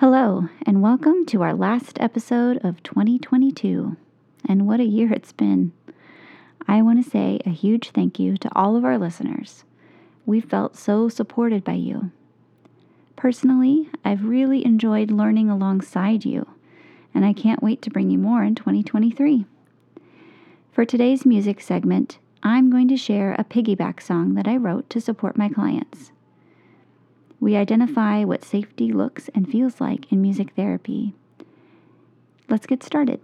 Hello, and welcome to our last episode of 2022. And what a year it's been! I want to say a huge thank you to all of our listeners. We've felt so supported by you. Personally, I've really enjoyed learning alongside you, and I can't wait to bring you more in 2023. For today's music segment, I'm going to share a piggyback song that I wrote to support my clients. We identify what safety looks and feels like in music therapy. Let's get started.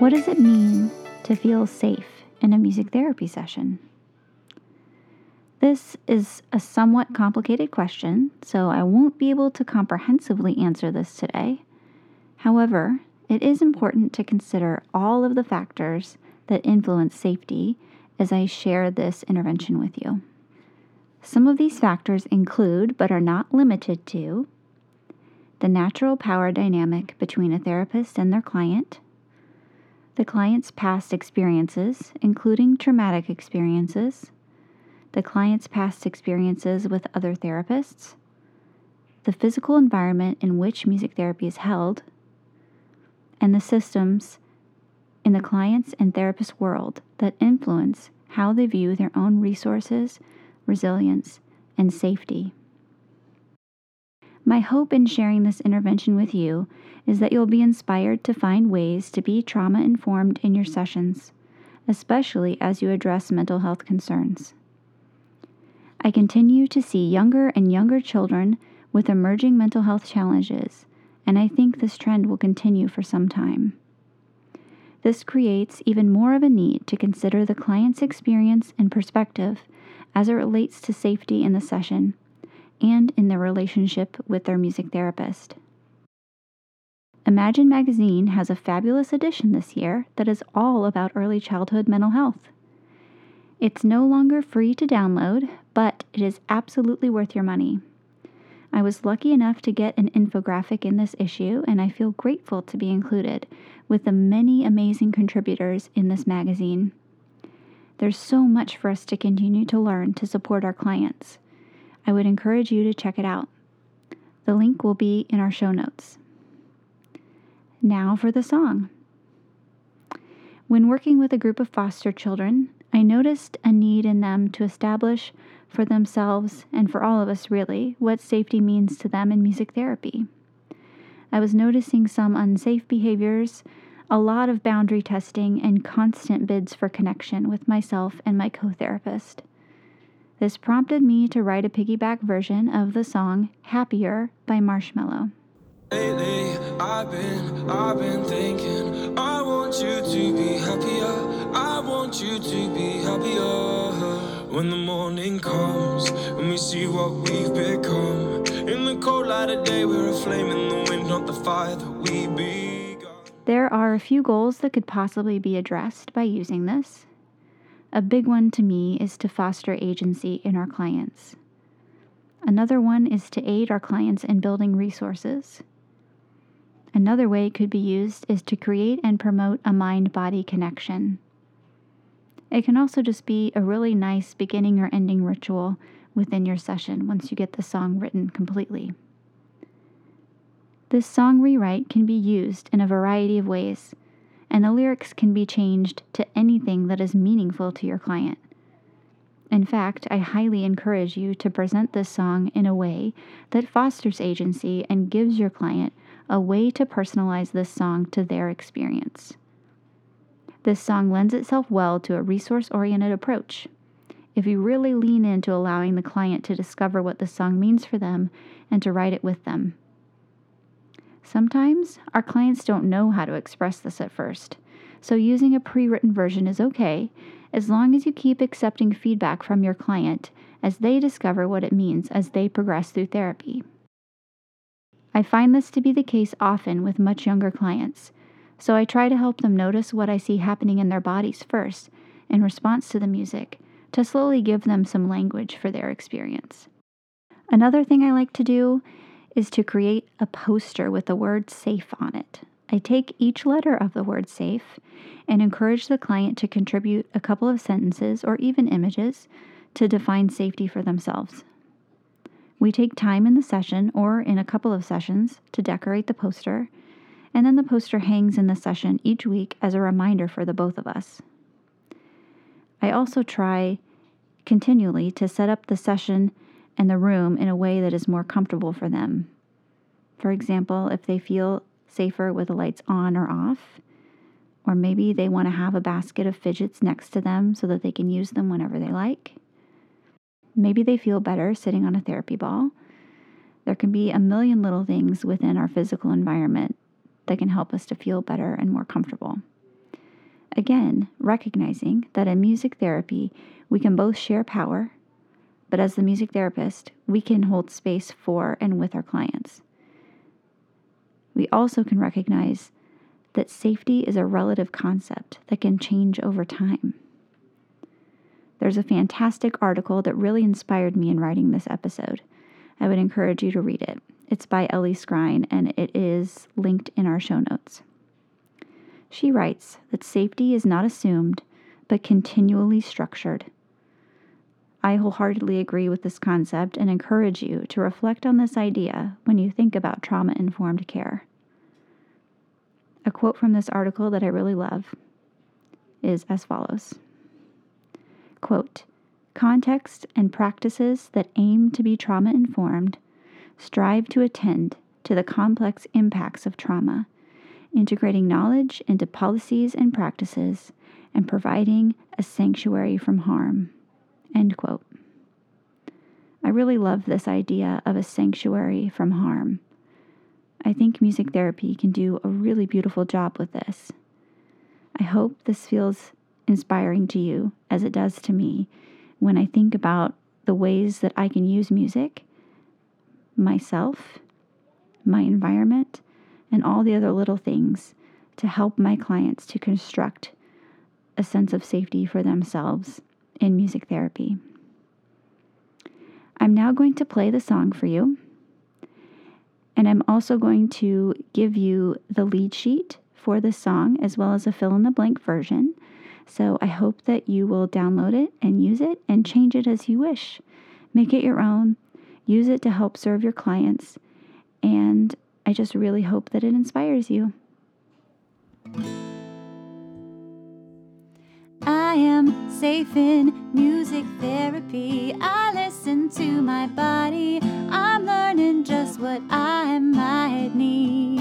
What does it mean to feel safe in a music therapy session? This is a somewhat complicated question, so I won't be able to comprehensively answer this today. However, it is important to consider all of the factors that influence safety as I share this intervention with you. Some of these factors include, but are not limited to, the natural power dynamic between a therapist and their client the client's past experiences, including traumatic experiences, the client's past experiences with other therapists, the physical environment in which music therapy is held, and the systems in the client's and therapist's world that influence how they view their own resources, resilience, and safety. My hope in sharing this intervention with you is that you'll be inspired to find ways to be trauma informed in your sessions, especially as you address mental health concerns. I continue to see younger and younger children with emerging mental health challenges, and I think this trend will continue for some time. This creates even more of a need to consider the client's experience and perspective as it relates to safety in the session and in their relationship with their music therapist. Imagine Magazine has a fabulous edition this year that is all about early childhood mental health. It's no longer free to download, but it is absolutely worth your money. I was lucky enough to get an infographic in this issue, and I feel grateful to be included with the many amazing contributors in this magazine. There's so much for us to continue to learn to support our clients. I would encourage you to check it out. The link will be in our show notes. Now for the song. When working with a group of foster children, I noticed a need in them to establish for themselves and for all of us really what safety means to them in music therapy. I was noticing some unsafe behaviors, a lot of boundary testing, and constant bids for connection with myself and my co therapist. This prompted me to write a piggyback version of the song Happier by Marshmello. Lately, I've been, I've been thinking, I want you to be happier. I want you to be happier. When the morning comes, when we see what we've become. In the cold light of day, we're a flame in the wind, not the fire that we begun. There are a few goals that could possibly be addressed by using this. A big one to me is to foster agency in our clients. Another one is to aid our clients in building resources. Another way it could be used is to create and promote a mind body connection. It can also just be a really nice beginning or ending ritual within your session once you get the song written completely. This song rewrite can be used in a variety of ways and the lyrics can be changed to anything that is meaningful to your client. In fact, I highly encourage you to present this song in a way that fosters agency and gives your client a way to personalize this song to their experience. This song lends itself well to a resource oriented approach. If you really lean into allowing the client to discover what the song means for them and to write it with them. Sometimes our clients don't know how to express this at first, so using a pre written version is okay as long as you keep accepting feedback from your client as they discover what it means as they progress through therapy. I find this to be the case often with much younger clients, so I try to help them notice what I see happening in their bodies first in response to the music to slowly give them some language for their experience. Another thing I like to do is to create a poster with the word safe on it. I take each letter of the word safe and encourage the client to contribute a couple of sentences or even images to define safety for themselves. We take time in the session or in a couple of sessions to decorate the poster, and then the poster hangs in the session each week as a reminder for the both of us. I also try continually to set up the session and the room in a way that is more comfortable for them. For example, if they feel safer with the lights on or off, or maybe they want to have a basket of fidgets next to them so that they can use them whenever they like. Maybe they feel better sitting on a therapy ball. There can be a million little things within our physical environment that can help us to feel better and more comfortable. Again, recognizing that in music therapy, we can both share power, but as the music therapist, we can hold space for and with our clients. We also can recognize that safety is a relative concept that can change over time. There's a fantastic article that really inspired me in writing this episode. I would encourage you to read it. It's by Elly Scrine and it is linked in our show notes. She writes that safety is not assumed, but continually structured. I wholeheartedly agree with this concept and encourage you to reflect on this idea when you think about trauma informed care. A quote from this article that I really love is as follows Quote, Context and practices that aim to be trauma informed strive to attend to the complex impacts of trauma, integrating knowledge into policies and practices, and providing a sanctuary from harm. End quote. I really love this idea of a sanctuary from harm. I think music therapy can do a really beautiful job with this. I hope this feels inspiring to you as it does to me when I think about the ways that I can use music, myself, my environment, and all the other little things to help my clients to construct a sense of safety for themselves in music therapy. I'm now going to play the song for you, and I'm also going to give you the lead sheet for the song as well as a fill in the blank version so I hope that you will download it and use it and change it as you wish. Make it your own, use it to help serve your clients, and I just really hope that it inspires you. I am safe in music therapy. I listen to my body. I'm learning just what I might need.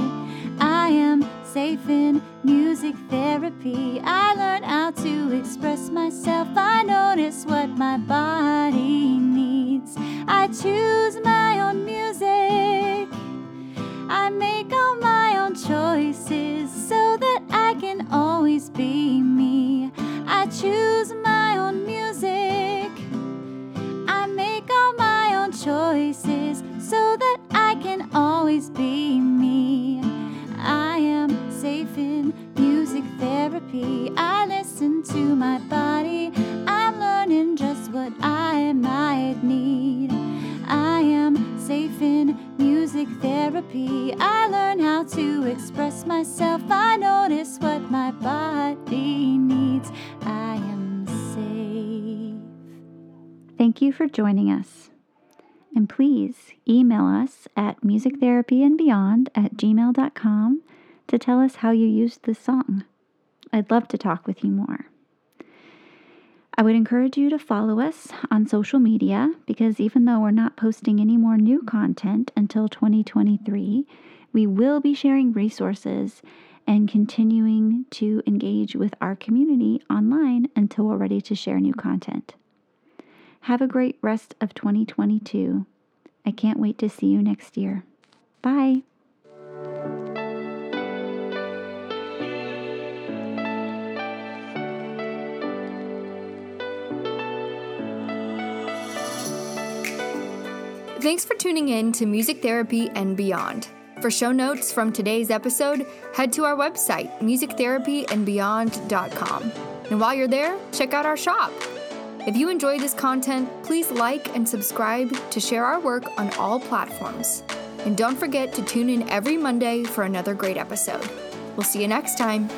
I am safe in music therapy. I learn how to express myself. I notice what my body needs. I choose my own music. I make all my own choices so that I can always be I might need. I am safe in music therapy. I learn how to express myself. I notice what my body needs. I am safe. Thank you for joining us. And please email us at musictherapyandbeyond at gmail.com to tell us how you used this song. I'd love to talk with you more. I would encourage you to follow us on social media because even though we're not posting any more new content until 2023, we will be sharing resources and continuing to engage with our community online until we're ready to share new content. Have a great rest of 2022. I can't wait to see you next year. Bye. Thanks for tuning in to Music Therapy and Beyond. For show notes from today's episode, head to our website, musictherapyandbeyond.com. And while you're there, check out our shop. If you enjoy this content, please like and subscribe to share our work on all platforms. And don't forget to tune in every Monday for another great episode. We'll see you next time.